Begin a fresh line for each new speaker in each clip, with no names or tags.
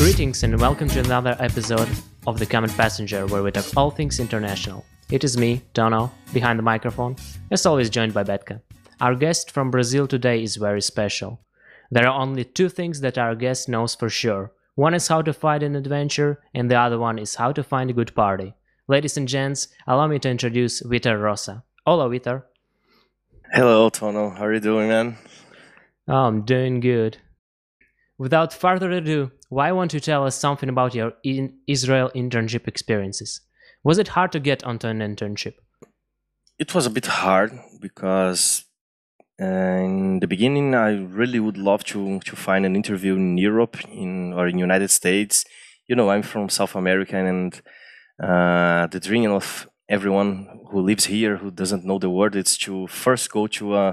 Greetings and welcome to another episode of The Common Passenger where we talk all things international. It is me, Tono, behind the microphone, as always joined by Betka. Our guest from Brazil today is very special. There are only two things that our guest knows for sure. One is how to fight an adventure, and the other one is how to find a good party. Ladies and gents, allow me to introduce Vitor Rosa. Hola, Vitor.
Hello, Tono. How are you doing, man?
Oh, I'm doing good. Without further ado, why won't you tell us something about your in Israel internship experiences? Was it hard to get onto an internship?
It was a bit hard because uh, in the beginning, I really would love to to find an interview in Europe, in or in United States. You know, I'm from South America, and uh, the dream of everyone who lives here who doesn't know the word is to first go to uh,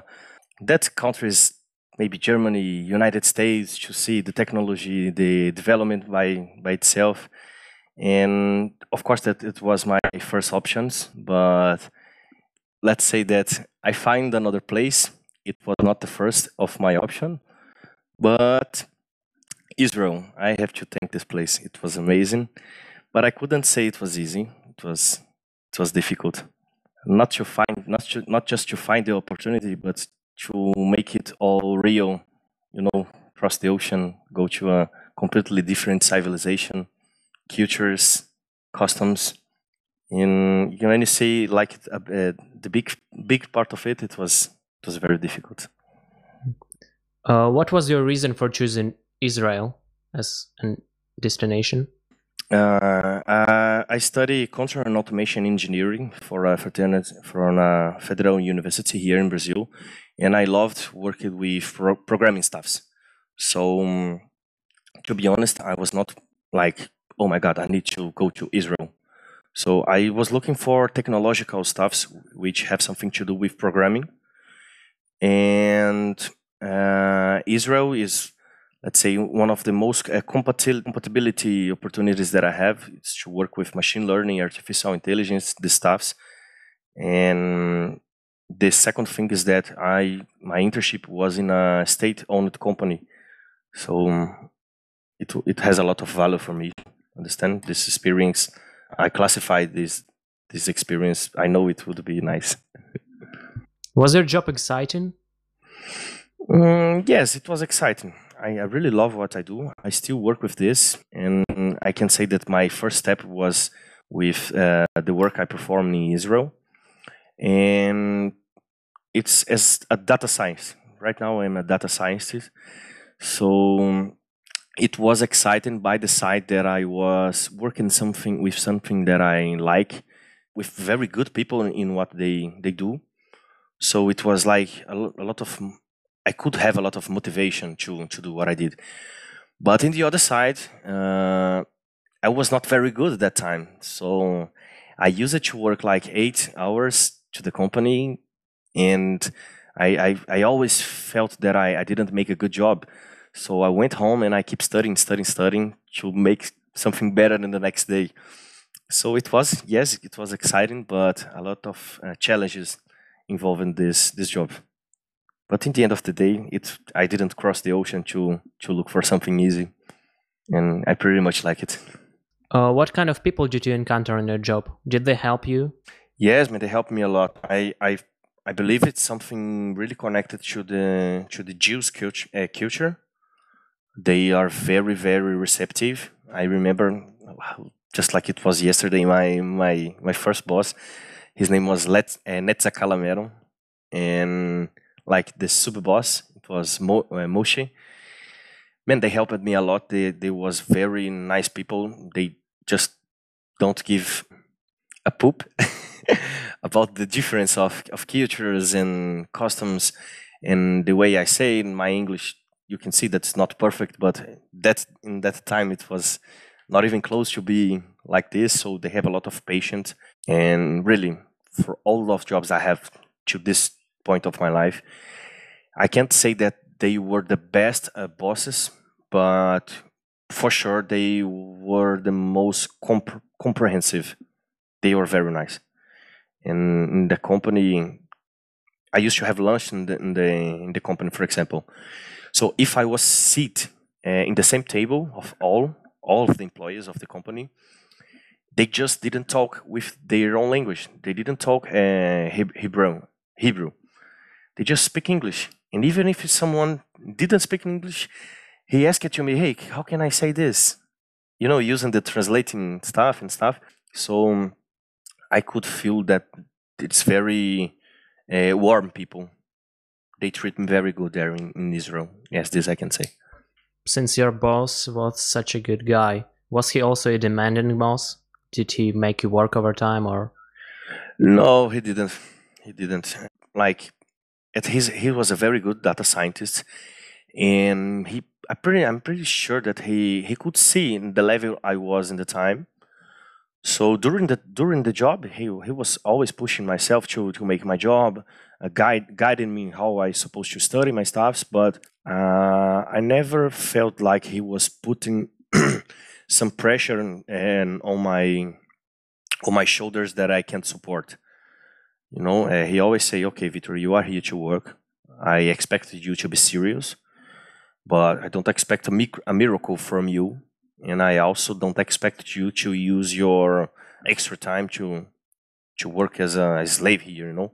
that countries maybe Germany, United States, to see the technology, the development by by itself. And of course, that it was my first options. But let's say that I find another place. It was not the first of my option, but Israel. I have to thank this place. It was amazing, but I couldn't say it was easy. It was it was difficult. Not to find, not to, not just to find the opportunity, but to make it all real, you know, cross the ocean, go to a completely different civilization, cultures, customs. And you when you see like uh, uh, the big big part of it, it was it was very difficult.
Uh, what was your reason for choosing Israel as a destination?
Uh, uh, I study control and automation engineering for a fraternity from a federal university here in Brazil, and I loved working with pro programming stuffs. So, um, to be honest, I was not like, oh my god, I need to go to Israel. So I was looking for technological stuffs which have something to do with programming, and uh, Israel is, let's say, one of the most uh, compatibility opportunities that I have. is to work with machine learning, artificial intelligence, the stuffs, and the second thing is that I my internship was in a state-owned company, so um, it it has a lot of value for me. Understand this experience? I classify this this experience. I know it would be nice.
Was your job exciting?
Um, yes, it was exciting. I, I really love what I do. I still work with this, and I can say that my first step was with uh, the work I performed in Israel and it's as a data science. Right now, I'm a data scientist, so it was exciting by the side that I was working something with something that I like, with very good people in what they they do. So it was like a, a lot of I could have a lot of motivation to to do what I did. But in the other side, uh, I was not very good at that time. So I used to work like eight hours to the company, and I, I, I always felt that I, I didn't make a good job. So I went home and I keep studying, studying, studying to make something better than the next day. So it was, yes, it was exciting, but a lot of uh, challenges involved in this this job. But in the end of the day, it I didn't cross the ocean to to look for something easy, and I pretty much like it.
Uh, what kind of people did you encounter in your job? Did they help you?
Yes, man, they helped me a lot. I I I believe it's something really connected to the to the Jews culture. Uh, culture. They are very very receptive. I remember just like it was yesterday. My my my first boss, his name was Let uh, Netza Calamero, and like the super boss, it was Mo, uh, Moshe. Man, they helped me a lot. They they was very nice people. They just don't give a poop. about the difference of, of cultures and customs and the way I say in my English, you can see that's not perfect, but that in that time it was not even close to be like this. So they have a lot of patience and really for all of jobs I have to this point of my life, I can't say that they were the best uh, bosses, but for sure they were the most comp comprehensive. They were very nice in, in the company i used to have lunch in the, in the in the company for example so if i was seat uh, in the same table of all all of the employees of the company, they just didn't talk with their own language. They didn't talk uh, Hebrew. Hebrew. They just speak English. And even if someone didn't speak English, he asked to me, "Hey, how can I say this?" You know, using the translating stuff and stuff. So um, I could feel that it's very uh, warm people. They treat me very good there in, in Israel. Yes, this I can say.
Since your boss was such a good guy, was he also a demanding boss? Did he make you work overtime or?
No, he didn't. He didn't. Like, at his, he was a very good data scientist, and he. I pretty, I'm pretty sure that he he could see the level I was in the time. So during the during the job, he he was always pushing myself to to make my job, uh, guide guiding me how I supposed to study my stuffs. But uh, I never felt like he was putting some pressure and, on my on my shoulders that I can't support. You know, uh, he always say, "Okay, Vitor, you are here to work. I expected you to be serious, but I don't expect a, mic- a miracle from you, and I also don't expect you to use your extra time to to work as a, a slave here. You know."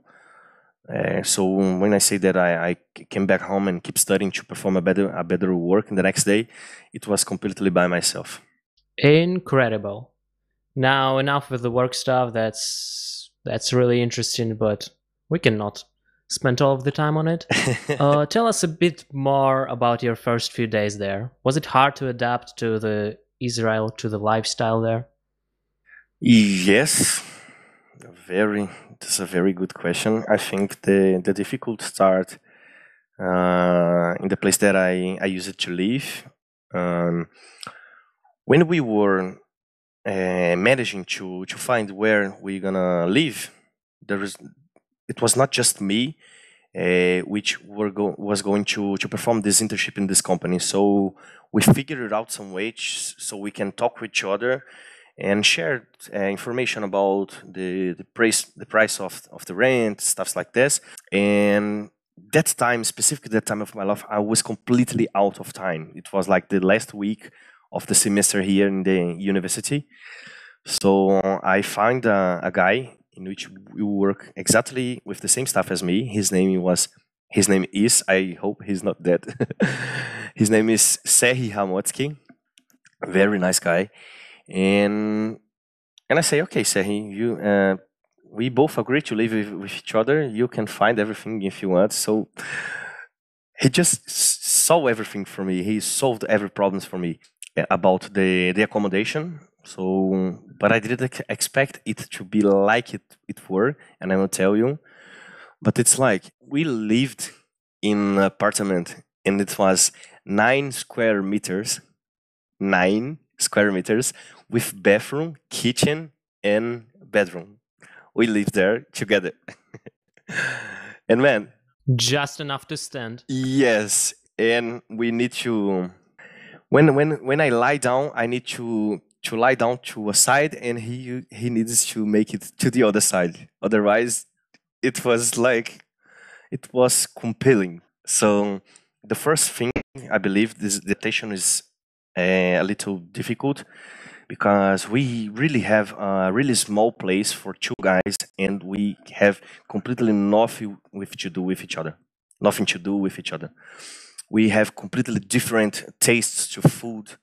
Uh, so when I say that I, I, came back home and keep studying to perform a better a better work in the next day, it was completely by myself.
Incredible. Now enough with the work stuff. That's that's really interesting, but we cannot spend all of the time on it. uh, tell us a bit more about your first few days there. Was it hard to adapt to the Israel to the lifestyle there?
Yes, very. That's a very good question. I think the the difficult start uh, in the place that I I used to live. Um, when we were uh, managing to to find where we're gonna live, there is it was not just me, uh, which were go- was going to to perform this internship in this company. So we figured out some ways so we can talk with each other and share uh, information about the the price the price of of the rent, stuffs like this. And that time, specifically that time of my life, I was completely out of time. It was like the last week of the semester here in the university. So I find a, a guy in which we work exactly with the same stuff as me. His name was his name is I hope he's not dead. his name is Sehi Hamotsky. Very nice guy. And and I say, okay, Sehi, you uh, we both agree to live with, with each other. You can find everything if you want. So he just saw everything for me. He solved every problems for me about the the accommodation. So, but I didn't expect it to be like it it were, and I will tell you. But it's like we lived in an apartment, and it was nine square meters, nine square meters with bathroom, kitchen, and bedroom. We lived there together, and man,
just enough to stand.
Yes, and we need to when when when I lie down, I need to to lie down to a side, and he he needs to make it to the other side. Otherwise, it was like it was compelling. So the first thing I believe this adaptation is uh, a little difficult because we really have a really small place for two guys and we have completely nothing with to do with each other nothing to do with each other we have completely different tastes to food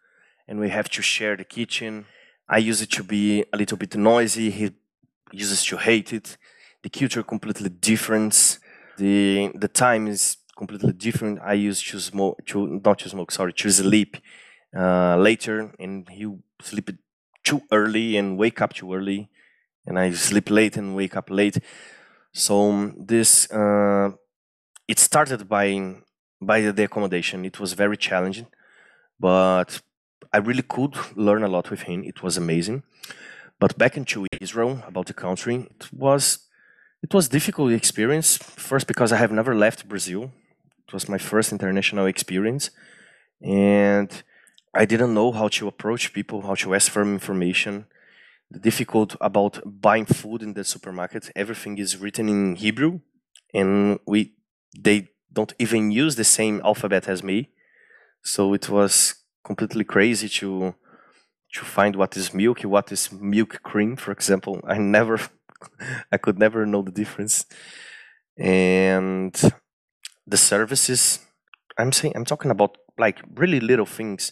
and we have to share the kitchen. I use it to be a little bit noisy. He uses to hate it. The culture completely different. The the time is completely different. I use to smoke, to not to smoke, sorry, to sleep uh, later, and he sleep too early and wake up too early, and I sleep late and wake up late. So um, this uh, it started by by the accommodation. It was very challenging, but I really could learn a lot with him. It was amazing. But back into Israel, about the country, it was it was difficult experience. First, because I have never left Brazil. It was my first international experience, and I didn't know how to approach people, how to ask for information. The difficult about buying food in the supermarket. Everything is written in Hebrew, and we they don't even use the same alphabet as me. So it was completely crazy to to find what is milk, what is milk cream, for example. I never, I could never know the difference. And the services, I'm saying, I'm talking about like really little things.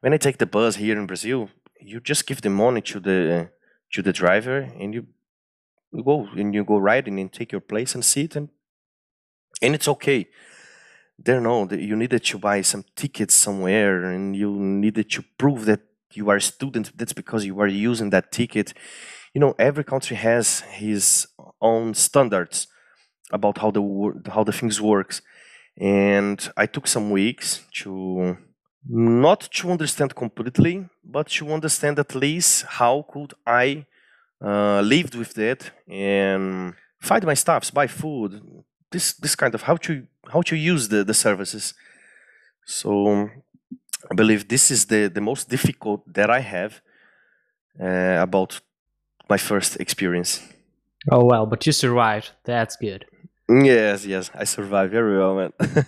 When I take the bus here in Brazil, you just give the money to the to the driver, and you go and you go riding and take your place and sit, and and it's okay. There, no, you needed to buy some tickets somewhere, and you needed to prove that you are a student. That's because you are using that ticket. You know, every country has his own standards about how the how the things works, and I took some weeks to not to understand completely, but to understand at least how could I uh, lived with that and find my stuffs, buy food, this this kind of how to how to use the, the services. So I believe this is the, the most difficult that I have uh, about my first experience.
Oh well, but you survived. That's good.
Yes, yes, I survived very well, man.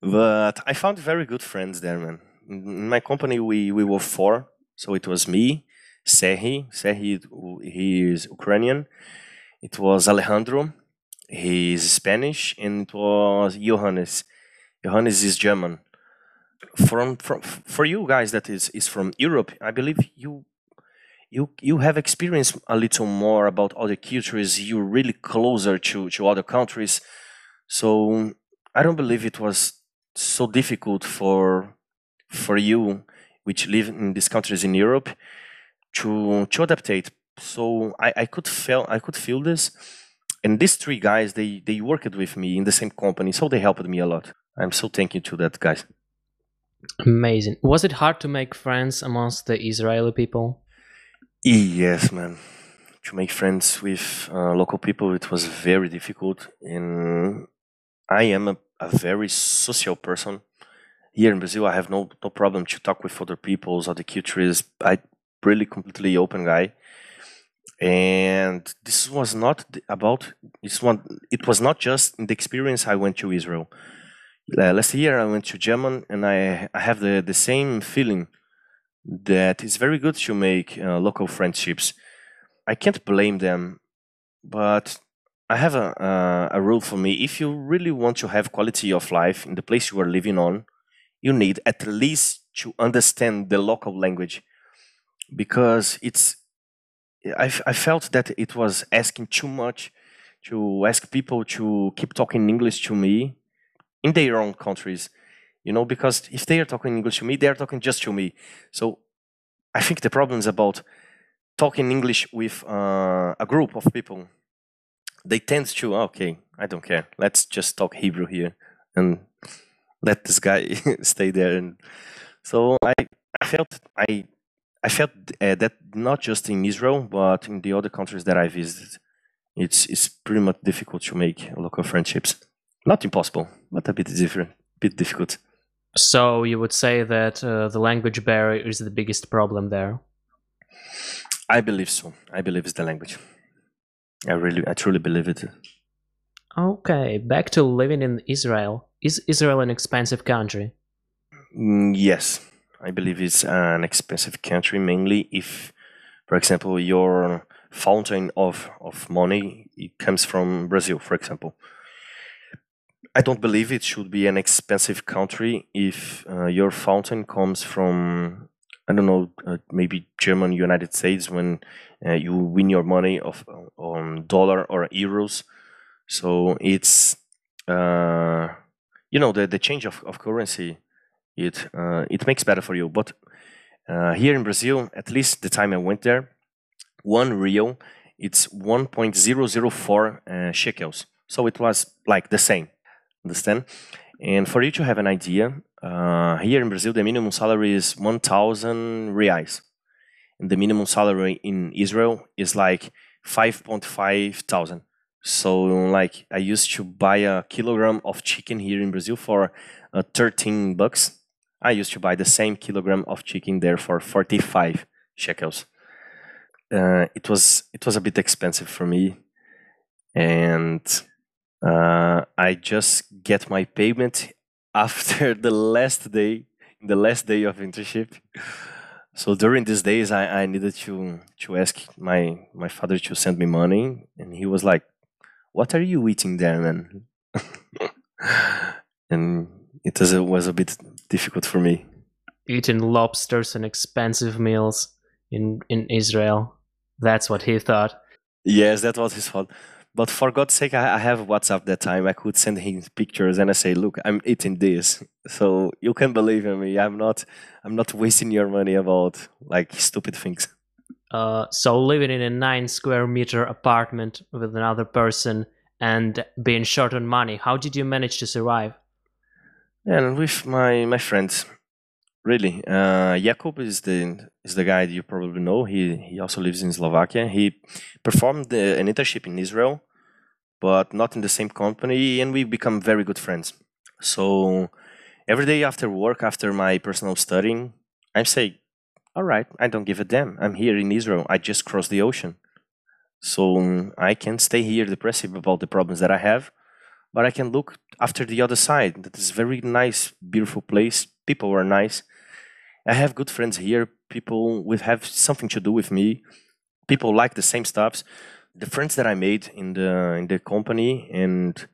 but I found very good friends there, man. In my company, we we were four, so it was me, Sehi, Sehi, he is Ukrainian. It was Alejandro, he's Spanish, and it was Johannes. Johannes is German. From, from for you guys that is, is from Europe, I believe you you you have experienced a little more about other cultures. You're really closer to, to other countries. So I don't believe it was so difficult for for you, which live in these countries in Europe, to to adapt. So I, I could feel I could feel this, and these three guys they they worked with me in the same company, so they helped me a lot. I'm so thankful to that guys.
Amazing. Was it hard to make friends amongst the Israeli people?
Yes, man. To make friends with uh, local people, it was very difficult. And I am a, a very social person. Here in Brazil, I have no no problem to talk with other peoples, other cultures. I really completely open guy and this was not about this one it was not just in the experience i went to israel. Last year i went to german and i i have the the same feeling that it's very good to make uh, local friendships. I can't blame them but i have a, uh, a rule for me. If you really want to have quality of life in the place you are living on you need at least to understand the local language because it's I, I felt that it was asking too much to ask people to keep talking English to me in their own countries, you know, because if they are talking English to me, they are talking just to me. So I think the problem is about talking English with uh, a group of people. They tend to, okay, I don't care. Let's just talk Hebrew here and let this guy stay there. And so I, I felt I I felt uh, that not just in Israel, but in the other countries that I visited, it's it's pretty much difficult to make local friendships. Not impossible, but a bit different, a bit difficult.
So you would say that uh, the language barrier is the biggest problem there.
I believe so. I believe it's the language. I really, I truly believe it.
Okay, back to living in Israel. Is Israel an expensive country?
Mm, yes, I believe it's an expensive country, mainly if, for example, your fountain of, of money it comes from Brazil, for example. I don't believe it should be an expensive country if uh, your fountain comes from I don't know uh, maybe German United States when uh, you win your money of on dollar or euros. So it's uh, you know the the change of, of currency it uh, it makes better for you. But uh, here in Brazil, at least the time I went there, one real it's 1.004 uh, shekels. So it was like the same. Understand? And for you to have an idea, uh, here in Brazil, the minimum salary is 1,000 reais. And the minimum salary in Israel is like 5.5 thousand. So like I used to buy a kilogram of chicken here in Brazil for uh, 13 bucks. I used to buy the same kilogram of chicken there for 45 shekels. Uh, it was it was a bit expensive for me, and uh, I just get my payment after the last day, the last day of internship. So during these days, I, I needed to to ask my my father to send me money, and he was like, "What are you eating there, man?" and it was a, was a bit difficult for me.
Eating lobsters and expensive meals in in Israel. That's what he thought.
Yes, that was his fault. But for God's sake, I, I have WhatsApp that time. I could send him pictures and I say, "Look, I'm eating this." So you can believe in me. I'm not. I'm not wasting your money about like stupid things.
Uh, so living in a nine square meter apartment with another person and being short on money, how did you manage to survive?
And with my my friends, really, uh, Jakub is the is the guy you probably know. He he also lives in Slovakia. He performed the, an internship in Israel, but not in the same company, and we become very good friends. So every day after work, after my personal studying, I say, "All right, I don't give a damn. I'm here in Israel. I just crossed the ocean, so I can stay here depressive about the problems that I have." But I can look after the other side. That is very nice, beautiful place. People are nice. I have good friends here. People will have something to do with me. People like the same stuffs. The friends that I made in the in the company and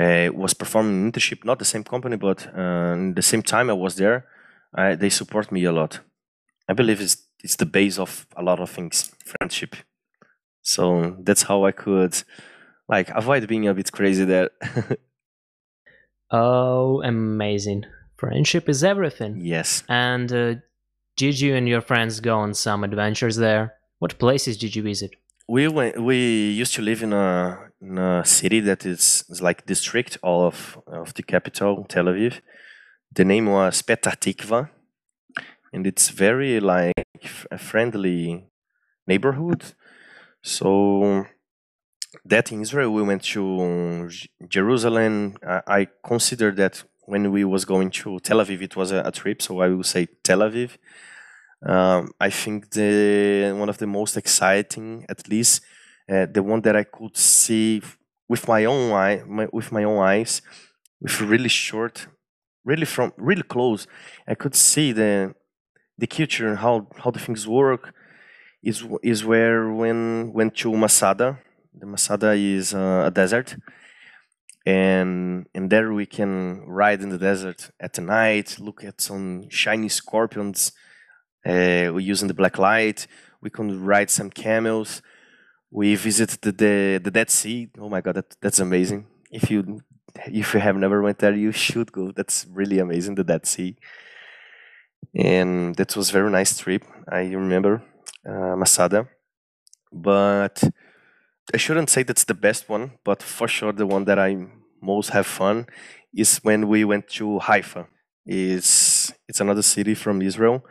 uh, was performing internship, not the same company, but uh, the same time I was there. They support me a lot. I believe it's it's the base of a lot of things, friendship. So that's how I could like avoid being a bit crazy there.
oh, amazing! Friendship is everything.
yes.
And uh, did you and your friends go on some adventures there? What places did you visit?
We went. We used to live in a, in a city that is, is like district of of the capital, Tel Aviv. The name was Petah Tikva, and it's very like a friendly neighborhood. So that in Israel, we went to Jerusalem. I, I consider that when we was going to Tel Aviv, it was a, a trip. So I will say Tel Aviv. Um, I think the one of the most exciting, at least uh, the one that I could see with my own eye, my, with my own eyes, with really short, really from really close, I could see the the culture and how how the things work. Is is where when went to Masada. The Masada is uh, a desert, and and there we can ride in the desert at night, look at some shiny scorpions uh, we using the black light. We can ride some camels. We visit the, the, the Dead Sea. Oh my god, that, that's amazing. If you if you have never went there, you should go. That's really amazing, the Dead Sea. And that was very nice trip. I remember uh, Masada, but I shouldn't say that's the best one. But for sure, the one that I most have fun is when we went to Haifa. Is it's another city from Israel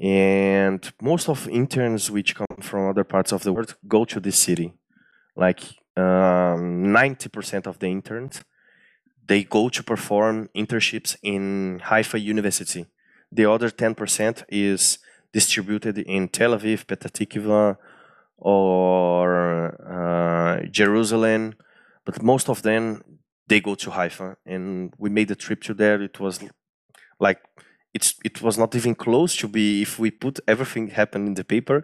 and most of interns which come from other parts of the world go to this city like um, 90% of the interns they go to perform internships in haifa university the other 10% is distributed in tel aviv petah tikva or uh, jerusalem but most of them they go to haifa. And we made a trip to there. It was like it's it was not even close to be if we put everything happened in the paper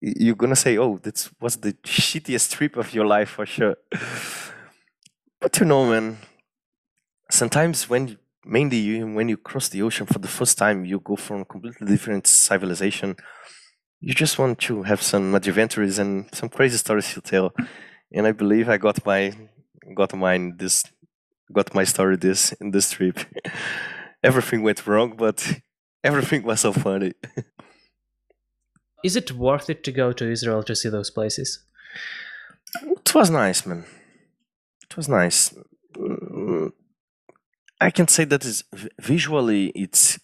you're gonna say oh that was the shittiest trip of your life for sure. But you know man sometimes when mainly you, when you cross the ocean for the first time you go from a completely different civilization you just want to have some adventures and some crazy stories to tell and i believe i got my got mine this got my story this in this trip everything went wrong, but everything was so funny.
Is it worth it to go to Israel to see those places?
It was nice, man. It was nice. Mm, I can say that is visually it's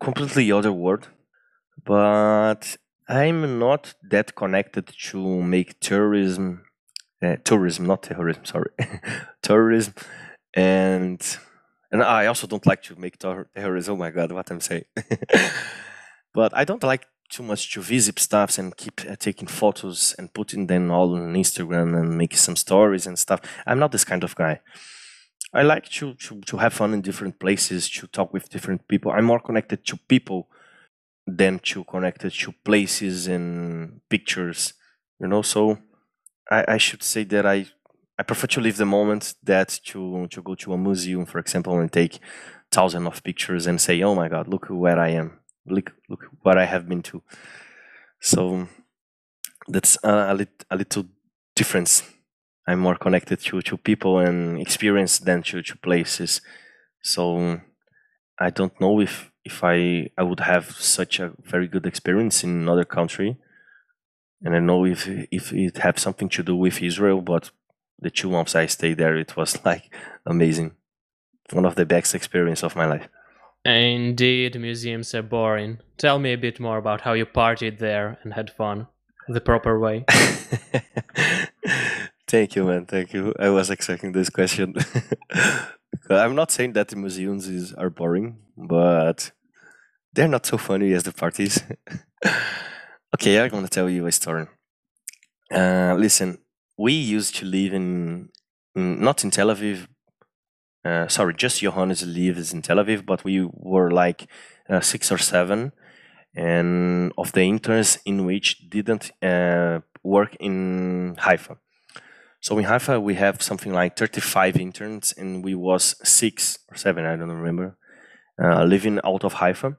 completely other world, but I'm not that connected to make tourism, uh, tourism, not terrorism, sorry, tourism, and and I also don't like to make terrorism. Oh my god, what I'm saying. but I don't like too much to visit stuffs and keep uh, taking photos and putting them all on Instagram and make some stories and stuff. I'm not this kind of guy. I like to, to, to have fun in different places, to talk with different people. I'm more connected to people than to connect it to places and pictures. You know, so I, I should say that I I prefer to live the moment that to to go to a museum, for example, and take thousands of pictures and say, "Oh my God, look where I am! Look look what I have been to." So that's a, a, lit, a little difference. I'm more connected to, to people and experience than to, to places. So I don't know if if I I would have such a very good experience in another country. And I know if if it have something to do with Israel, but the two months I stayed there, it was like amazing. One of the best experience of my life.
Indeed, museums are boring. Tell me a bit more about how you partied there and had fun the proper way.
Thank you, man. Thank you. I was expecting this question. I'm not saying that the museums is, are boring, but they're not so funny as the parties. okay, I'm gonna tell you a story. Uh, listen, we used to live in, in not in Tel Aviv. Uh, sorry, just Johannes lives in Tel Aviv, but we were like uh, six or seven, and of the interns in which didn't uh, work in Haifa. So in Haifa, we have something like 35 interns, and we was six or seven, I don't remember, uh, living out of Haifa.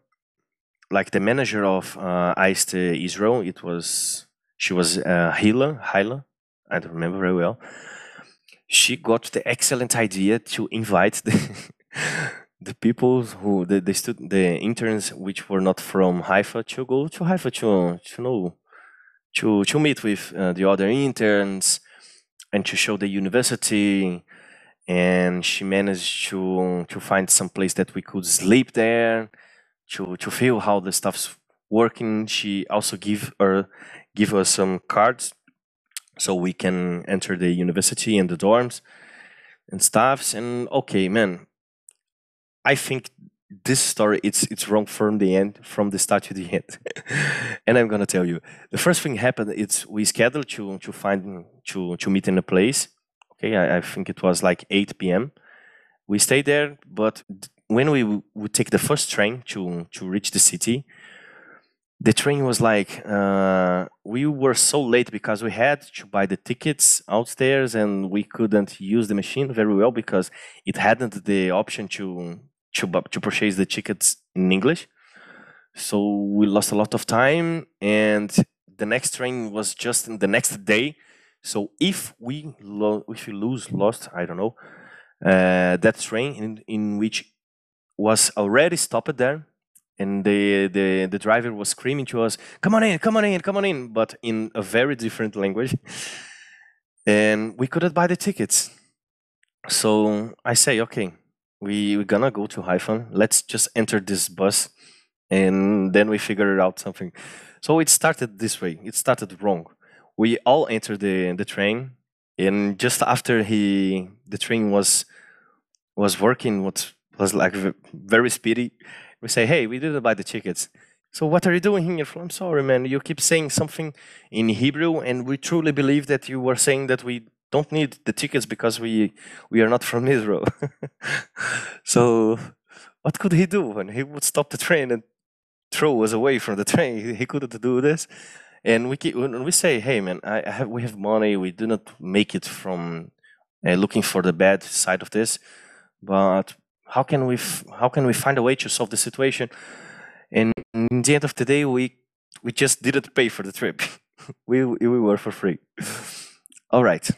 Like the manager of uh, Israel, it was she was uh, Hila, Hila, I don't remember very well. She got the excellent idea to invite the the people who the the, stud- the interns which were not from Haifa to go to Haifa to to know to to meet with uh, the other interns and to show the university and she managed to to find some place that we could sleep there to to feel how the stuff's working. She also give her give us some cards so we can enter the university and the dorms and stuffs and okay man i think this story it's it's wrong from the end from the start to the end. And i'm gonna tell you. The first thing happened it's we scheduled to to find to to meet in a place okay? I, I think it was like 8 p.m we stayed there but when we would take the first train to to reach the city the train was like uh, we were so late because we had to buy the tickets outstairs and we couldn't use the machine very well because it hadn't the option to to to purchase the tickets in English. So we lost a lot of time, and the next train was just in the next day. So if we if we lose lost, I don't know, uh, that train in in which was already stopped there, and the, the the driver was screaming to us, "Come on in, come on in, come on in!" But in a very different language, and we couldn't buy the tickets. So I say, okay, we we're gonna go to Haifa. Let's just enter this bus, and then we figure it out something. So it started this way. It started wrong. We all entered the the train, and just after he the train was was working, what was like very speedy, we say, "Hey, we didn't buy the tickets." So what are you doing here? I'm sorry, man. You keep saying something in Hebrew, and we truly believe that you were saying that we don't need the tickets because we we are not from Israel. so what could he do when he would stop the train and throw us away from the train? He couldn't do this. And we keep, when we say, "Hey, man, I, have we have money. We do not make it from uh, looking for the bad side of this, but how can we how can we find a way to solve the situation?" And in the end of the day, we we just didn't pay for the trip. we we were for free. All right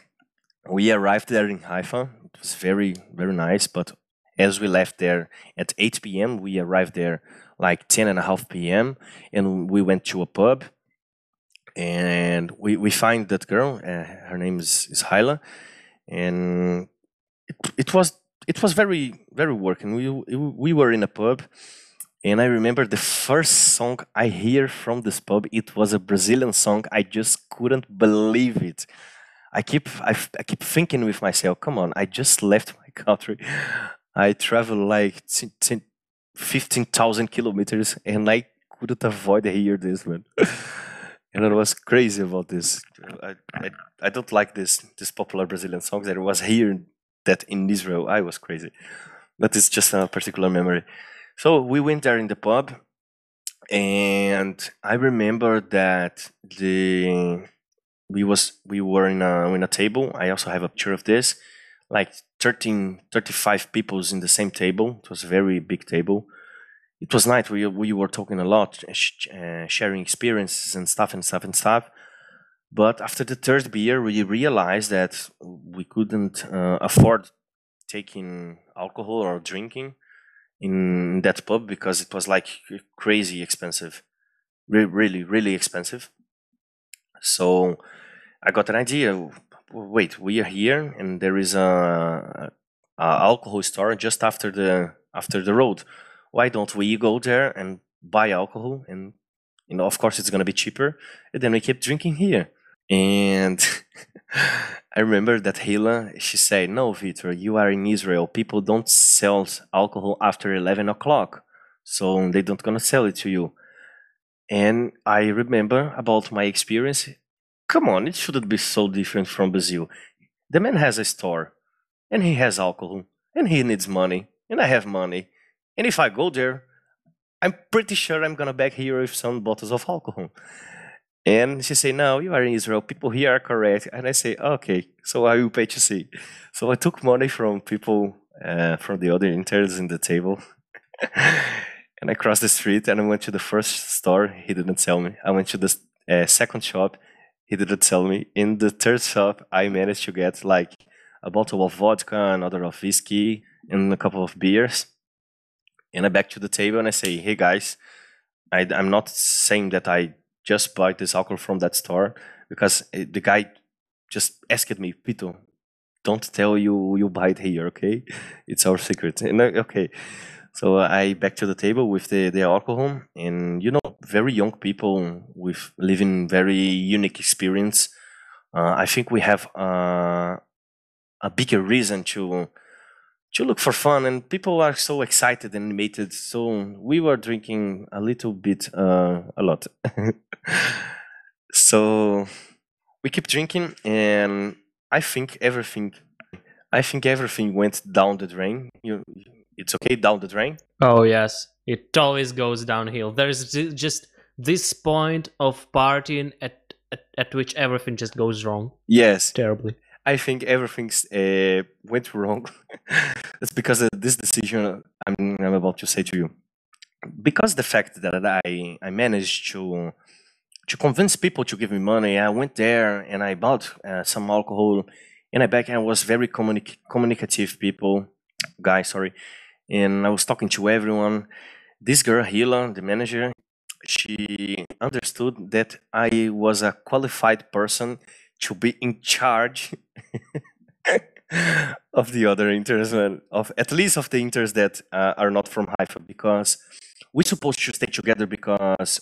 we arrived there in Haifa. It was very, very nice. But as we left there at 8 p.m., we arrived there like 10 and a half p.m. and we went to a pub and we, we find that girl. Uh, her name is, is Hila. And it, it was it was very very working. We we were in a pub, and I remember the first song I hear from this pub. It was a Brazilian song. I just couldn't believe it. I keep I, I keep thinking with myself, come on, I just left my country. I travel like fifteen thousand kilometers, and I couldn't avoid hear this man. and I was crazy about this. I, I, I don't like this this popular Brazilian songs. I was hearing that in Israel. I was crazy, but it's just a particular memory. So we went there in the pub. and I remember that the we was we were in a in a table. I also have a picture of this, like 13, 35 peoples in the same table. It was a very big table. It was night. We we were talking a lot, sh- uh, sharing experiences and stuff and stuff and stuff. But after the third beer, we realized that we couldn't uh, afford taking alcohol or drinking in that pub because it was like crazy expensive, Re- really, really expensive. So I got an idea. Wait, we are here, and there is a, a alcohol store just after the after the road. Why don't we go there and buy alcohol? And you know, of course, it's gonna be cheaper. And then we keep drinking here. And I remember that Hila, she said, "No, Victor, you are in Israel. People don't sell alcohol after eleven o'clock, so they don't gonna sell it to you." And I remember about my experience. Come on, it shouldn't be so different from Brazil. The man has a store, and he has alcohol, and he needs money, and I have money. And if I go there, I'm pretty sure I'm gonna back here with some bottles of alcohol. And she say, "No, you are in Israel. People here are correct." And I say, "Okay, so I will pay to see." So I took money from people uh, from the other interns in the table, and I crossed the street and I went to the first store. He didn't sell me. I went to the uh, second shop. He didn't sell me. In the third shop, I managed to get like a bottle of vodka, another of whiskey, and a couple of beers. And I back to the table and I say, "Hey guys, I, I'm not saying that I just bought this alcohol from that store because eh, the guy just asked me, Pito, don't tell you you buy it here, okay? It's our secret. And I, okay. So I back to the table with the, the alcohol and you know, very young people with living very unique experience. Uh, I think we have uh, a bigger reason to to look for fun. And people are so excited and animated. So we were drinking a little bit uh, a lot. So we keep drinking and i think everything i think everything went down the drain. You it's okay down the drain.
Oh yes. It always goes downhill. There's just this point of partying at, at, at which everything just goes wrong.
Yes.
Terribly.
I think everything uh, went wrong. it's because of this decision I'm, I'm, about to say to you. Because the fact that I, I managed to to convince people to give me money, I went there and I bought uh, some alcohol, and I back and I was very communi- communicative people, guy, sorry, and I was talking to everyone. This girl, Hila, the manager, she understood that I was a qualified person to be in charge of the other interns, of at least of the interns that uh, are not from Haifa, because we're supposed to stay together because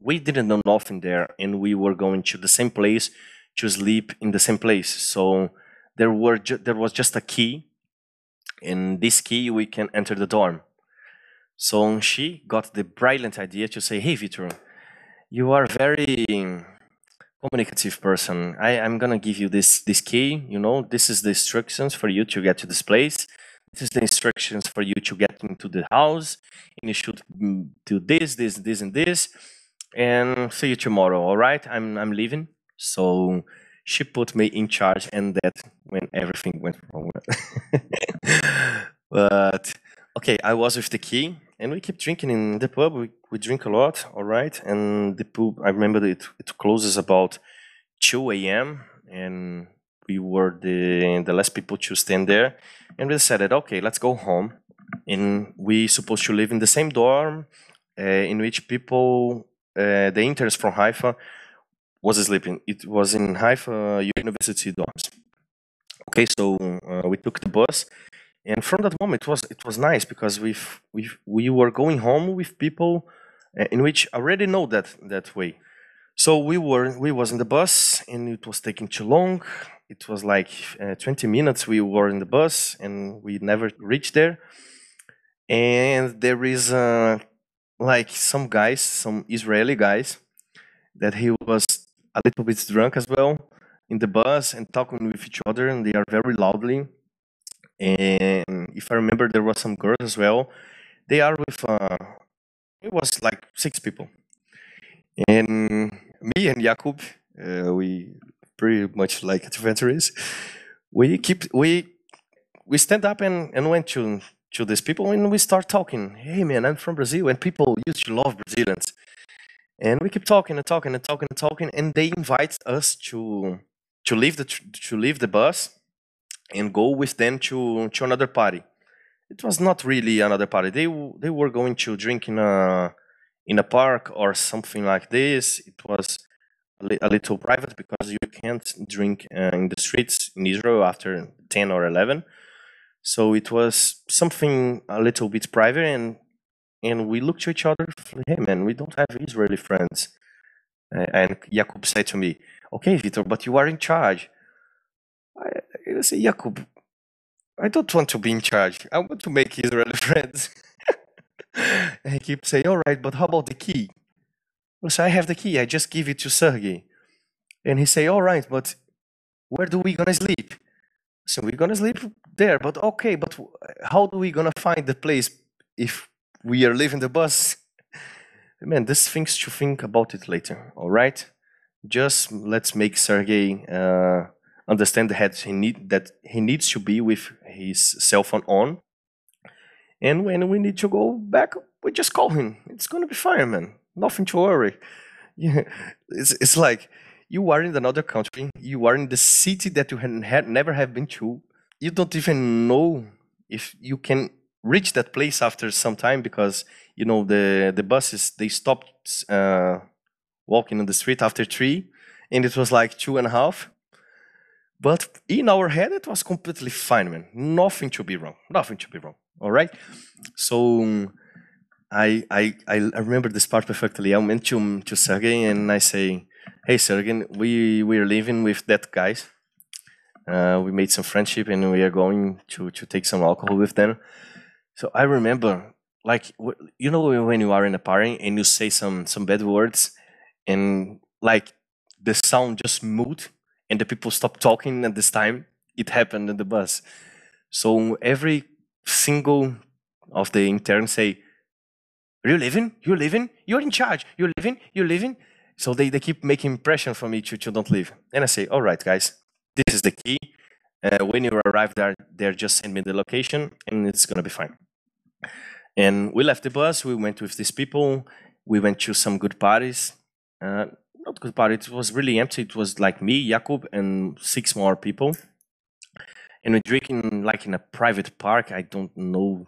we didn't know nothing there, and we were going to the same place to sleep in the same place. So there were there was just a key, and this key we can enter the dorm. So she got the brilliant idea to say, "Hey, Vitor, you are very communicative person. I, I'm gonna give you this this key. You know, this is the instructions for you to get to this place. This is the instructions for you to get into the house, and you should mm, do this, this, this, and this. And see you tomorrow. All right? I'm I'm leaving. So she put me in charge, and that when everything went wrong. but okay, I was with the key, and we keep drinking in the pub. We, we drink a lot, all right. And the pub, I remember it it closes about two a.m. and we were the the last people to stand there, and we decided, okay, let's go home. And we supposed to live in the same dorm, uh, in which people, uh, the interns from Haifa, was sleeping. It was in Haifa University dorms. Okay, so uh, we took the bus and from that moment it was it was nice because we we we were going home with people uh, in which already know that that way. So we were we was in the bus and it was taking too long. It was like uh, 20 minutes we were in the bus and we never reached there. And there is uh, like some guys some israeli guys that he was a little bit drunk as well in the bus and talking with each other and they are very loudly and if I remember, there was some girls as well. They are with uh, it was like six people, and me and Jakub, uh, we pretty much like adventurers. We keep we we stand up and, and went to to these people and we start talking. Hey man, I'm from Brazil, and people used to love Brazilians. And we keep talking and talking and talking and talking, and they invite us to to leave the to leave the bus and go with them to to another party. It was not really another party. They they were going to drink in a in a park or something like this. It was a, li- a little private because you can't drink uh, in the streets in Israel after ten or eleven. So it was something a little bit private, and and we looked to each other. Hey man, we don't have Israeli friends. Uh, and Jakub said to me, "Okay, Vitor, but you are in charge." I, say, Jakub, I don't want to be in charge. I want to make Israeli friends. and he keeps saying, "All right, but how about the key?" I say, "I have the key. I just give it to Sergey." And he say, "All right, but where do we gonna sleep?" So we're gonna sleep there, but okay, but how do we gonna find the place if we are leaving the bus? Man, this things to think about it later. All right, just let's make Sergey uh, understand that he need that he needs to be with his cell phone on, and when we need to go back, we just call him. It's gonna be fine, man. Nothing to worry. It's it's like you are in another country. You are in the city that you had never have been to. You don't even know if you can reach that place after some time because you know the the buses they stopped uh, walking on the street after three, and it was like two and a half. But in our head, it was completely fine, man. Nothing to be wrong. Nothing to be wrong. All right. So I I I remember this part perfectly. I went to to Sergey and I say, "Hey, Sergey, we we are living with that guys. Uh, we made some friendship and we are going to to take some alcohol with them." So I remember, like you know, when you are in a party and you say some some bad words, and like the sound just moved and the people stopped talking at this time. It happened in the bus. So every single of the interns say, are you leaving? You're leaving? You're in charge. You're leaving? You're leaving? So they, they keep making impression for me to, to don't leave. And I say, all right, guys, this is the key. Uh, when you arrive there, they're just send me the location and it's going to be fine. And we left the bus. We went with these people. We went to some good parties. Uh, not good party. It was really empty. It was like me, Jakub, and six more people. And we drinking like in a private park. I don't know.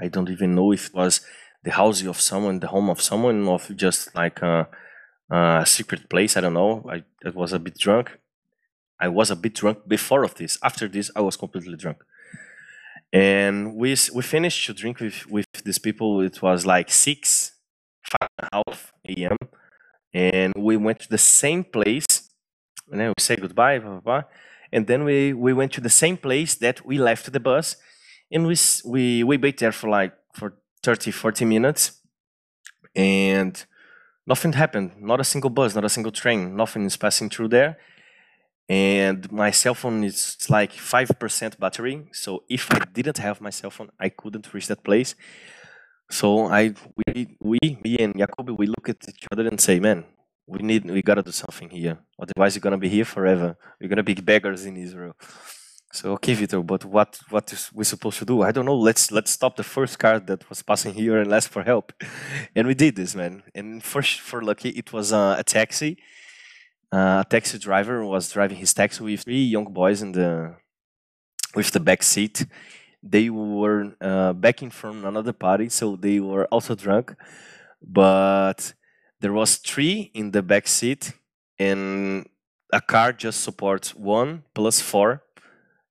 I don't even know if it was the house of someone, the home of someone, or just like a, a secret place. I don't know. I, I was a bit drunk. I was a bit drunk before of this. After this, I was completely drunk. And we we finished to drink with with these people. It was like six, five and a half a.m. And we went to the same place. And then we say goodbye, blah, blah, blah. And then we, we went to the same place that we left the bus. And we, we, we wait there for like for 30, 40 minutes. And nothing happened. Not a single bus, not a single train. Nothing is passing through there. And my cell phone is like 5% battery. So if I didn't have my cell phone, I couldn't reach that place. So I we we me and Jacobi we look at each other and say, man, we need we gotta do something here. Otherwise you're gonna be here forever. We're gonna be beggars in Israel. So okay, Vitor, but what what is we supposed to do? I don't know. Let's let's stop the first car that was passing here and ask for help. And we did this, man. And for for lucky, it was uh, a taxi. Uh, a taxi driver was driving his taxi with three young boys in the with the back seat they were uh, backing from another party, so they were also drunk. But there was three in the back seat, and a car just supports one plus four,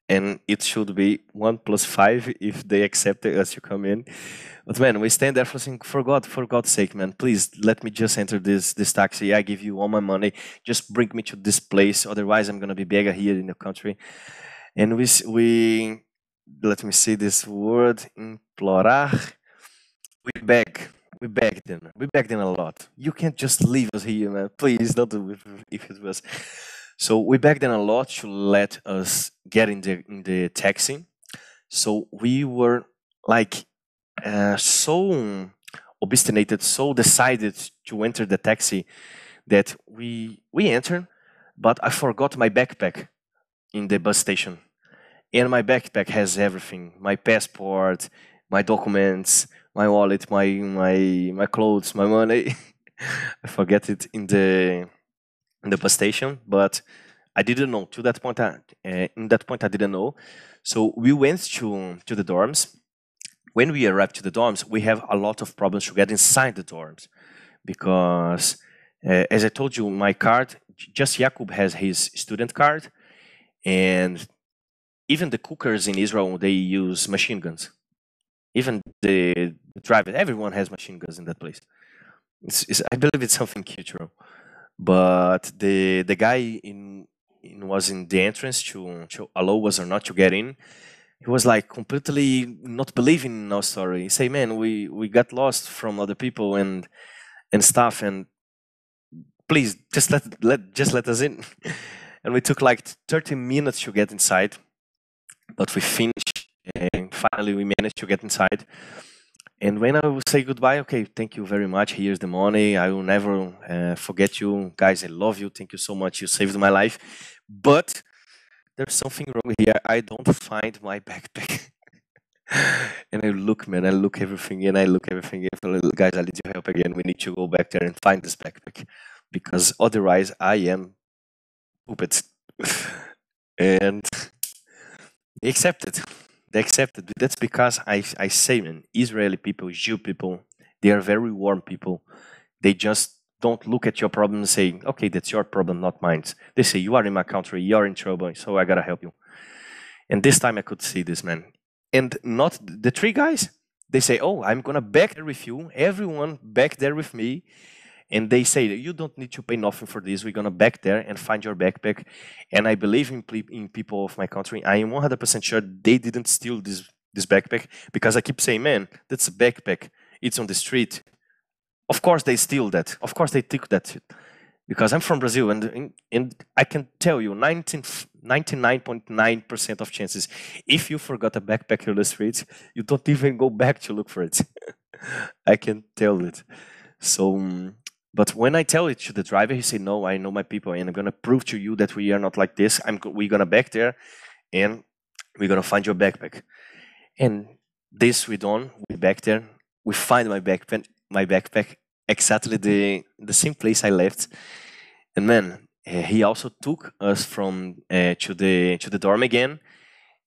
and it should be one plus five if they accept it as you come in. But man, we stand there for saying, for God, for God's sake, man, please let me just enter this this taxi. I give you all my money. Just bring me to this place. Otherwise, I'm gonna be beggar here in the country. And we we let me see this word, implorar. We beg, we beg them, we beg them a lot. You can't just leave us here, man. Please don't do it if it was. So we begged them a lot to let us get in the in the taxi. So we were like uh, so obstinated, so decided to enter the taxi that we we entered, but I forgot my backpack in the bus station. And my backpack has everything: my passport, my documents, my wallet, my my my clothes, my money. I forget it in the in the bus station, but I didn't know. To that point, I, uh, in that point, I didn't know. So we went to to the dorms. When we arrived to the dorms, we have a lot of problems to get inside the dorms because, uh, as I told you, my card, just Jakub has his student card, and even the cookers in Israel they use machine guns. Even the, the driver, everyone has machine guns in that place. It's, it's, I believe it's something cultural. But the the guy in, in was in the entrance to, to allow us or not to get in. He was like completely not believing in our story. He say, "Man, we we got lost from other people and and stuff, and please just let let just let us in." and we took like 30 minutes to get inside, but we finished and finally we managed to get inside. And when I will say goodbye, okay, thank you very much. Here's the money. I will never uh, forget you. Guys, I love you. Thank you so much. You saved my life. But there's something wrong here. I don't find my backpack. and I look, man, I look everything and I look everything. Guys, I need your help again. We need to go back there and find this backpack because otherwise I am pooped. and they accepted they accepted. That's because I, I say, man, Israeli people, Jew people, they are very warm people. They just don't look at your problem and say, okay, that's your problem, not mine. They say, you are in my country, you're in trouble, so I gotta help you. And this time I could see this, man. And not the three guys, they say, oh, I'm gonna back there with you, everyone back there with me, and they say you don't need to pay nothing for this. We're gonna back there and find your backpack. And I believe in, in people of my country. I am 100% sure they didn't steal this this backpack because I keep saying, man, that's a backpack. It's on the street. Of course they steal that. Of course they took that because I'm from Brazil and and I can tell you 99.9% of chances if you forgot a backpack on the street, you don't even go back to look for it. I can tell it. So um, but when I tell it to the driver, he say, "No, I know my people, and I'm gonna prove to you that we are not like this. I'm we're gonna back there, and we're gonna find your backpack." And this we done. We back there. We find my backpack, my backpack exactly the the same place I left. And man, eh, he also took us from uh, to the to the dorm again.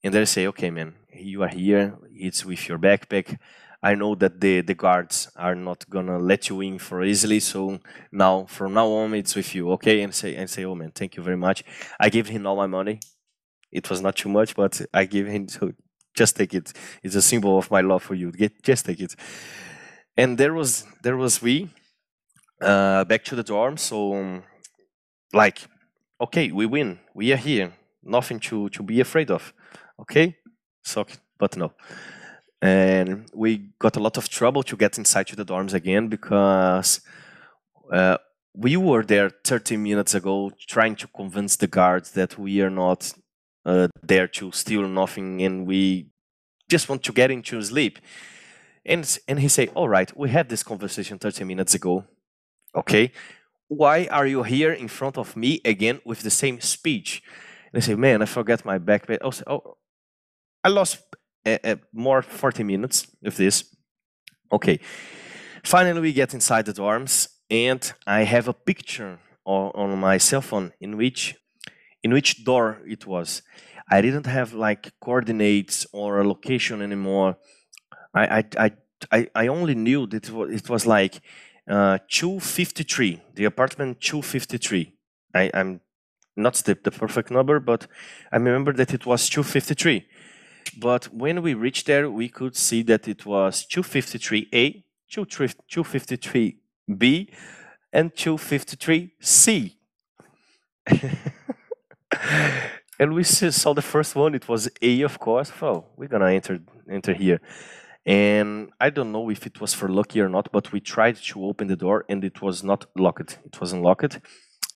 And they say, "Okay, man, you are here. It's with your backpack." I know that the, the guards are not gonna let you in for easily. So now, from now on, it's with you, okay? And say, and say, oh man, thank you very much. I gave him all my money. It was not too much, but I give him. So just take it. It's a symbol of my love for you. Get, just take it. And there was, there was we, uh, back to the dorm. So, um, like, okay, we win. We are here. Nothing to to be afraid of. Okay, so but no and we got a lot of trouble to get inside to the dorms again because uh, we were there 30 minutes ago trying to convince the guards that we are not uh, there to steal nothing and we just want to get into sleep. And and he say all right we had this conversation 30 minutes ago. Okay. Why are you here in front of me again with the same speech? And I say man i forgot my backpack. Oh, oh i lost more 40 minutes of this. Okay, finally we get inside the dorms and I have a picture on, on my cell phone in which in which door it was. I didn't have like coordinates or a location anymore. I I I, I only knew that it was, it was like uh, 253, the apartment 253. I, I'm not the, the perfect number, but I remember that it was 253. But when we reached there, we could see that it was 253A, 253B, and 253C. and we saw the first one, it was A, of course. Well, we're gonna enter enter here. And I don't know if it was for lucky or not, but we tried to open the door and it was not locked. It wasn't locked.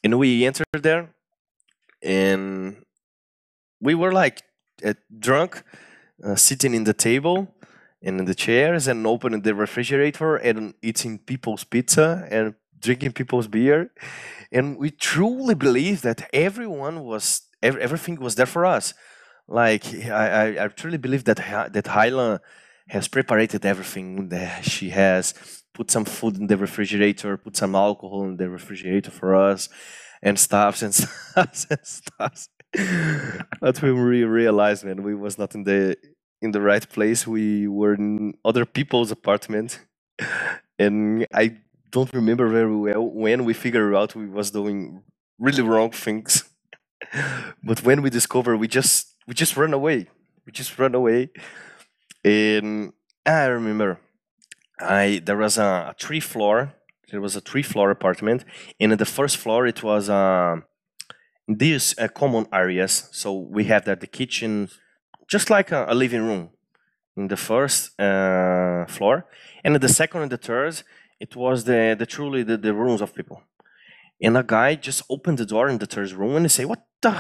And we entered there and we were like uh, drunk, uh, sitting in the table, and in the chairs and opening the refrigerator and eating people's pizza and drinking people's beer. And we truly believe that everyone was ev- everything was there for us. Like i i, I truly believe that Ha- that Hila has prepared everything that she has put some food in the refrigerator put some alcohol in the refrigerator for us and stuffs and stuffs and stuffs but when we realized man we was not in the in the right place. We were in other people's apartment. And i don't remember very well when we figured out we was doing really wrong things. But when we discover we just we just run away. We just run away. And i remember i there was a, a three floor. There was a three floor apartment. And in the first floor it was um these uh, common areas so we have that the kitchen just like a, a living room in the first uh, floor and in the second and the third it was the, the truly the, the rooms of people and a guy just opened the door in the third room and he say, "What the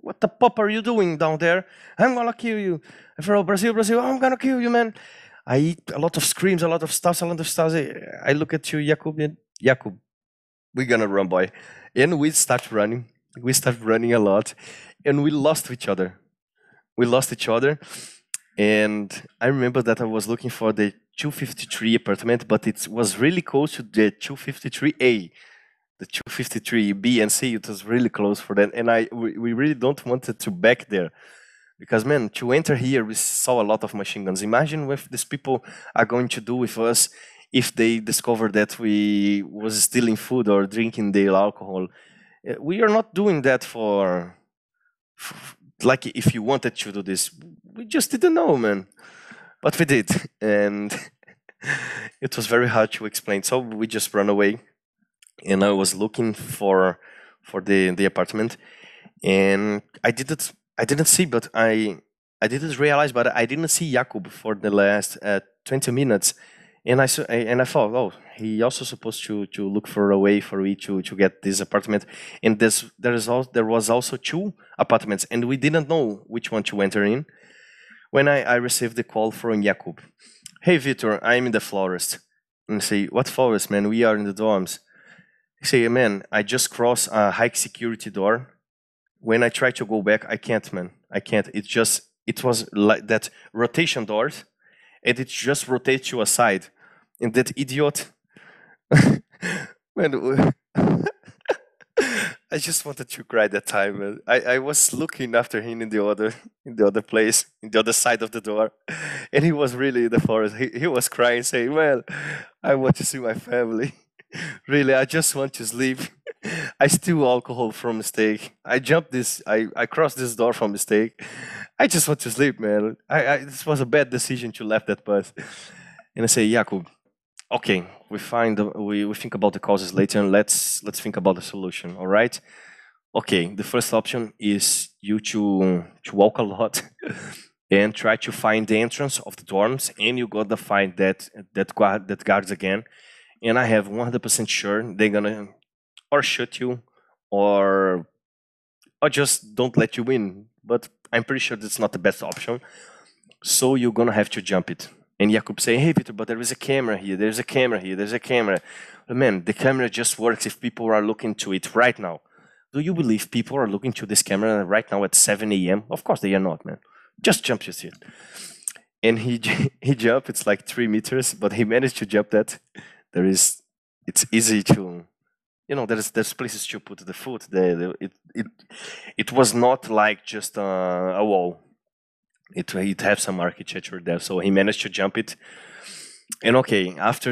what the pop are you doing down there? I'm gonna kill you!" I said, "Oh, Brazil, Brazil, I'm gonna kill you, man!" I eat a lot of screams, a lot of stuff, a lot of stuff. I look at you, Jakub, Jakub, we're gonna run, boy, and we start running. We started running a lot, and we lost each other. We lost each other, and I remember that I was looking for the 253 apartment, but it was really close to the 253A the 253 B and C, it was really close for that. And I we, we really don't want to back there. Because man, to enter here, we saw a lot of machine guns. Imagine what these people are going to do with us if they discover that we was stealing food or drinking their alcohol. Uh, We are not doing that for, f like if you wanted to do this. We just didn't know, man. But we did. And it was very hard to explain. So we just ran away and I was looking for for the the apartment, and I didn't I didn't see, but I I didn't realize, but I didn't see Jakub for the last uh, twenty minutes, and I and I thought, oh, he also supposed to to look for a way for me to to get this apartment, and this there is also there was also two apartments, and we didn't know which one to enter in. When I, I received the call from Jakub, hey Vitor, I'm in the florist. and I say, what forest, man? We are in the dorms. I say, man, I just crossed a high security door. When I try to go back, I can't, man. I can't. It just, it was like that rotation doors, and it just rotates you aside. And that idiot, man, I just wanted to cry that time. I, I was looking after him in the other in the other place, in the other side of the door, and he was really in the forest. He, he was crying, saying, "Well, I want to see my family." really, I just want to sleep. I steal alcohol from mistake. I jumped this. I I crossed this door from mistake. I just want to sleep, man. I, I this was a bad decision to left that bus. And I say, Jakub, okay, we find we we think about the causes later, and let's let's think about the solution. All right. Okay, the first option is you to to walk a lot and try to find the entrance of the dorms, and you gotta find that that guard that guards again and I have 100% sure they're gonna or shoot you or or just don't let you win. But I'm pretty sure that's not the best option. So you're gonna have to jump it. And Jakub say, "Hey, Peter, but there is a camera here. There's a camera here. There's a camera." But man, the camera just works if people are looking to it right now. Do you believe people are looking to this camera right now at 7 a.m.? Of course they are not, man. Just jump your seat. And he he jumped. It's like three meters, but he managed to jump that there is it's easy to you know there's there's places to put the foot. There it it it was not like just a, a wall. It it had some architecture there. So he managed to jump it. And okay after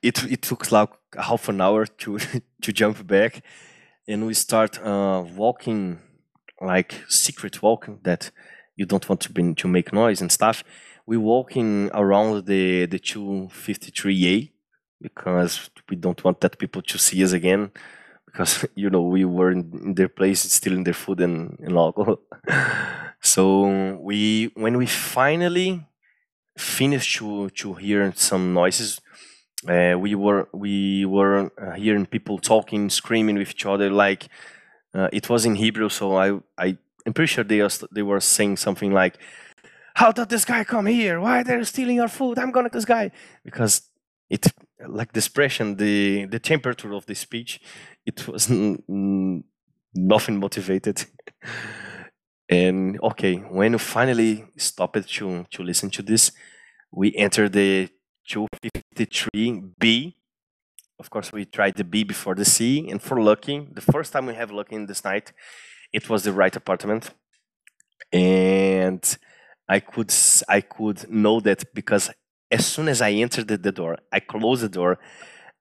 it it took like half an hour to to jump back. And we start uh, walking like secret walking that you don't want to be to make noise and stuff. We walking around the the 253a because we don't want that people to see us again because you know we were in, their place stealing their food and, and alcohol so we when we finally finished to to hear some noises uh, we were we were uh, hearing people talking screaming with each other like uh, it was in hebrew so i i i'm pretty sure they, are, they were saying something like how did this guy come here? Why are they're stealing our food? I'm gonna this guy because it like the expression, the the temperature of the speech, it was nothing motivated. and okay, when you finally stopped to to listen to this, we enter the 253B. Of course, we tried the B before the C, and for lucky, the first time we have lucky in this night, it was the right apartment, and I could I could know that because as soon as I entered the, the door, I closed the door.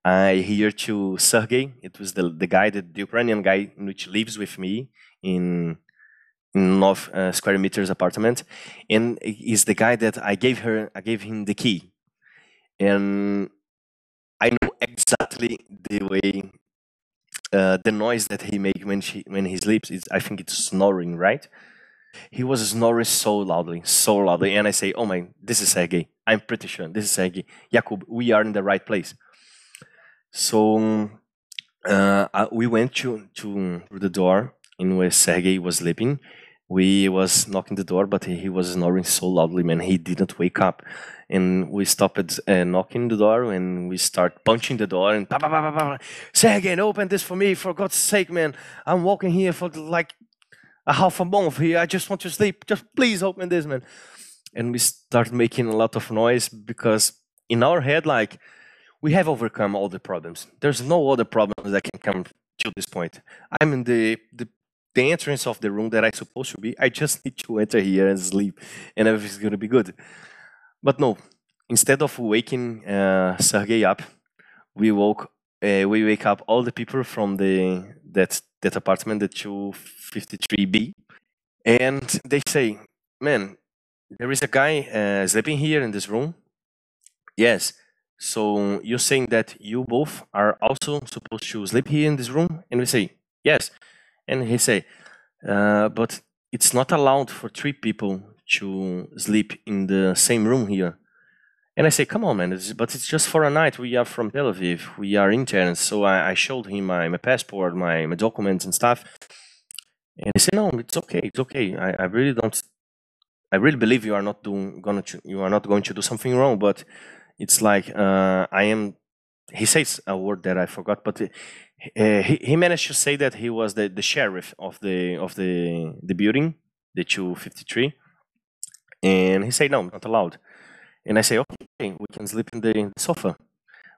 I hear to Sergey. It was the the guy, the, the Ukrainian guy, which lives with me in in North uh, square meters apartment, and is the guy that I gave her. I gave him the key, and I know exactly the way, uh, the noise that he make when she when he sleeps. Is I think it's snoring, right? He was snoring so loudly, so loudly, and I say, "Oh my, this is Sergey. I'm pretty sure this is Sergey. Jakub, we are in the right place." So uh, we went to to the door in where Sergey was sleeping. We was knocking the door, but he was snoring so loudly, man. He didn't wake up, and we stopped uh, knocking the door, and we start punching the door, and bah, bah, bah, bah, Sergey, open this for me, for God's sake, man. I'm walking here for like a half a month here. I just want to sleep. Just please open this, man. And we start making a lot of noise because in our head, like we have overcome all the problems. There's no other problems that can come to this point. I'm in the, the the entrance of the room that I supposed to be. I just need to enter here and sleep, and everything's gonna be good. But no, instead of waking uh, Sergey up, we woke uh, we wake up all the people from the that that apartment, the 253B, and they say, "Man, there is a guy uh, sleeping here in this room." Yes. So you're saying that you both are also supposed to sleep here in this room? And we say, yes. And he say, uh, but it's not allowed for three people to sleep in the same room here. And I say, come on, man, it's, but it's just for a night. We are from Tel Aviv. We are interns. So I, I showed him my, my passport, my, my documents and stuff. And he said, no, it's okay. It's okay. I, I really don't, I really believe you are not doing, gonna, you are not going to do something wrong, but it's like, uh, I am, he says a word that I forgot, but uh, he, he managed to say that he was the, the sheriff of the, of the, the building, the 253. And he said, no, not allowed. And I say, okay, we can sleep in the, in the sofa,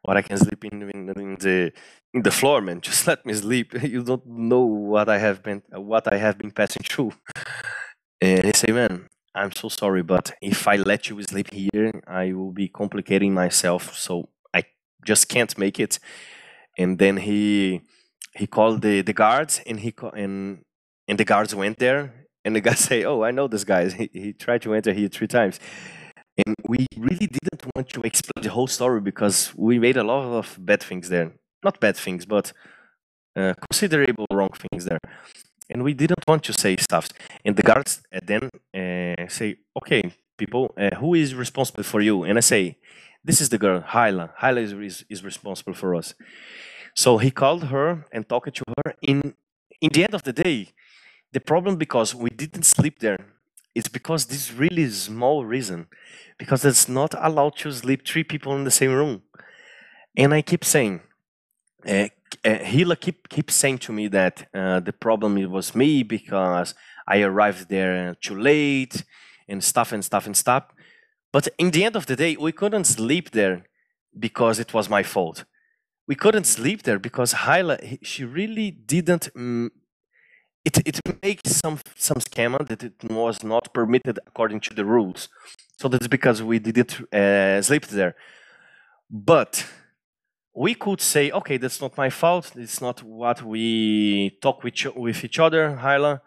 or I can sleep in, in, in, the in the floor, man. Just let me sleep. You don't know what I have been what I have been passing through. And he say, man, I'm so sorry, but if I let you sleep here, I will be complicating myself. So I just can't make it. And then he he called the the guards, and he and and the guards went there, and the guy say, "Oh, I know this guy. He, he tried to enter here three times." And we really didn't want to explain the whole story because we made a lot of bad things there. Not bad things, but uh, considerable wrong things there. And we didn't want to say stuff. And the guards uh, then uh, say, okay, people, uh, who is responsible for you? And I say, this is the girl, Hila. Hila is, is, is responsible for us. So he called her and talked to her. In, in the end of the day, the problem because we didn't sleep there it's because this really small reason, because it's not allowed to sleep three people in the same room. And I keep saying, uh, uh, Hila keep keep saying to me that uh, the problem it was me because I arrived there too late and stuff and stuff and stuff. But in the end of the day, we couldn't sleep there because it was my fault. We couldn't sleep there because Hila, she really didn't mm, it, it makes some some scammer that it was not permitted according to the rules. So that's because we didn't uh, sleep there. But we could say, okay, that's not my fault. It's not what we talk with, with each other, Hila.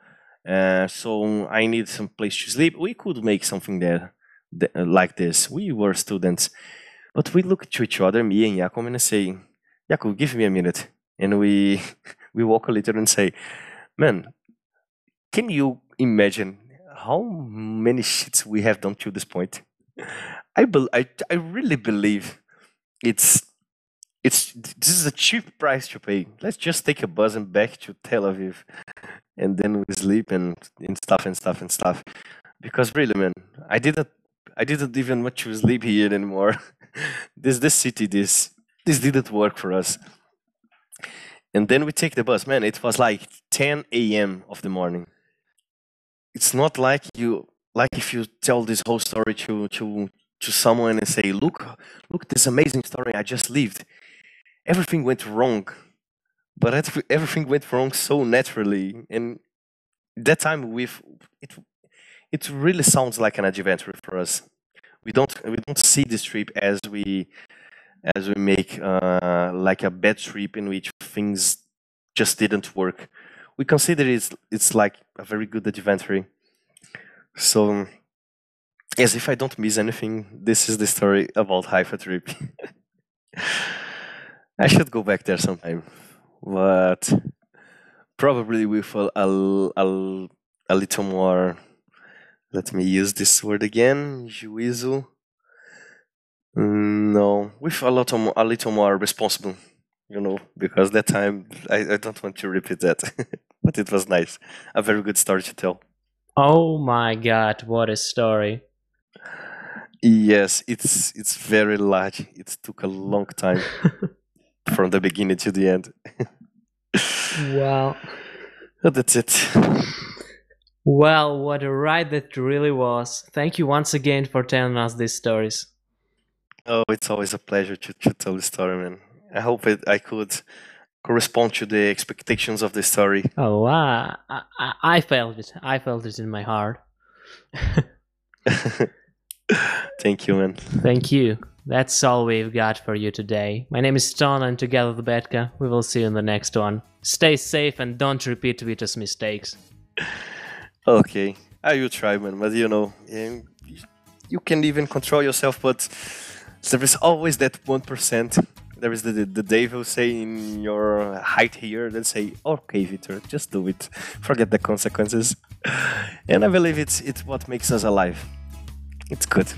Uh, so I need some place to sleep. We could make something there th like this. We were students. But we look to each other, me and Jakub, and say, Jakub, give me a minute. And we, we walk a little and say, man, can you imagine how many shits we have done to this point? I, be, I, I really believe it's it's this is a cheap price to pay. Let's just take a bus and back to Tel Aviv, and then we sleep and, and stuff and stuff and stuff. because really, man, I didn't, I didn't even want to sleep here anymore. this, this city, this, this didn't work for us. And then we take the bus, man. It was like 10 a.m. of the morning. It's not like you, like if you tell this whole story to to to someone and say, "Look, look, this amazing story I just lived." Everything went wrong, but everything went wrong so naturally. And that time, with it, it really sounds like an adventure for us. We don't we don't see this trip as we as we make uh, like a bad trip in which things just didn't work. We consider it's it's like a very good adventure. So as if I don't miss anything, this is the story about Haifa trip. I should go back there sometime, but probably with a, a, a, little more let me use this word again, juízo. Mm, no, with a lot more, a little more responsible, you know, because that time I, I don't want to repeat that, but it was nice, a very good story to tell.
Oh my God, what a story!
Yes, it's it's very large. It took a long time from the beginning to the end.
wow.
But that's it.
Well, what a ride that really was. Thank you once again for telling us these stories.
Oh, it's always a pleasure to, to tell the story, man. I hope it, I could correspond to the expectations of the story.
Oh, wow. I, I, I felt it. I felt it in my heart.
Thank you, man.
Thank you. That's all we've got for you today. My name is Tono, and together with Betka, we will see you in the next one. Stay safe and don't repeat Vitor's mistakes.
Okay, I will try, man. But you know, eh, you can even control yourself, but there is always that one percent. There is the, the, the devil saying in your height here. Then say, "Okay, Vitor, just do it. Forget the consequences." And I believe it's it's what makes us alive. It's good.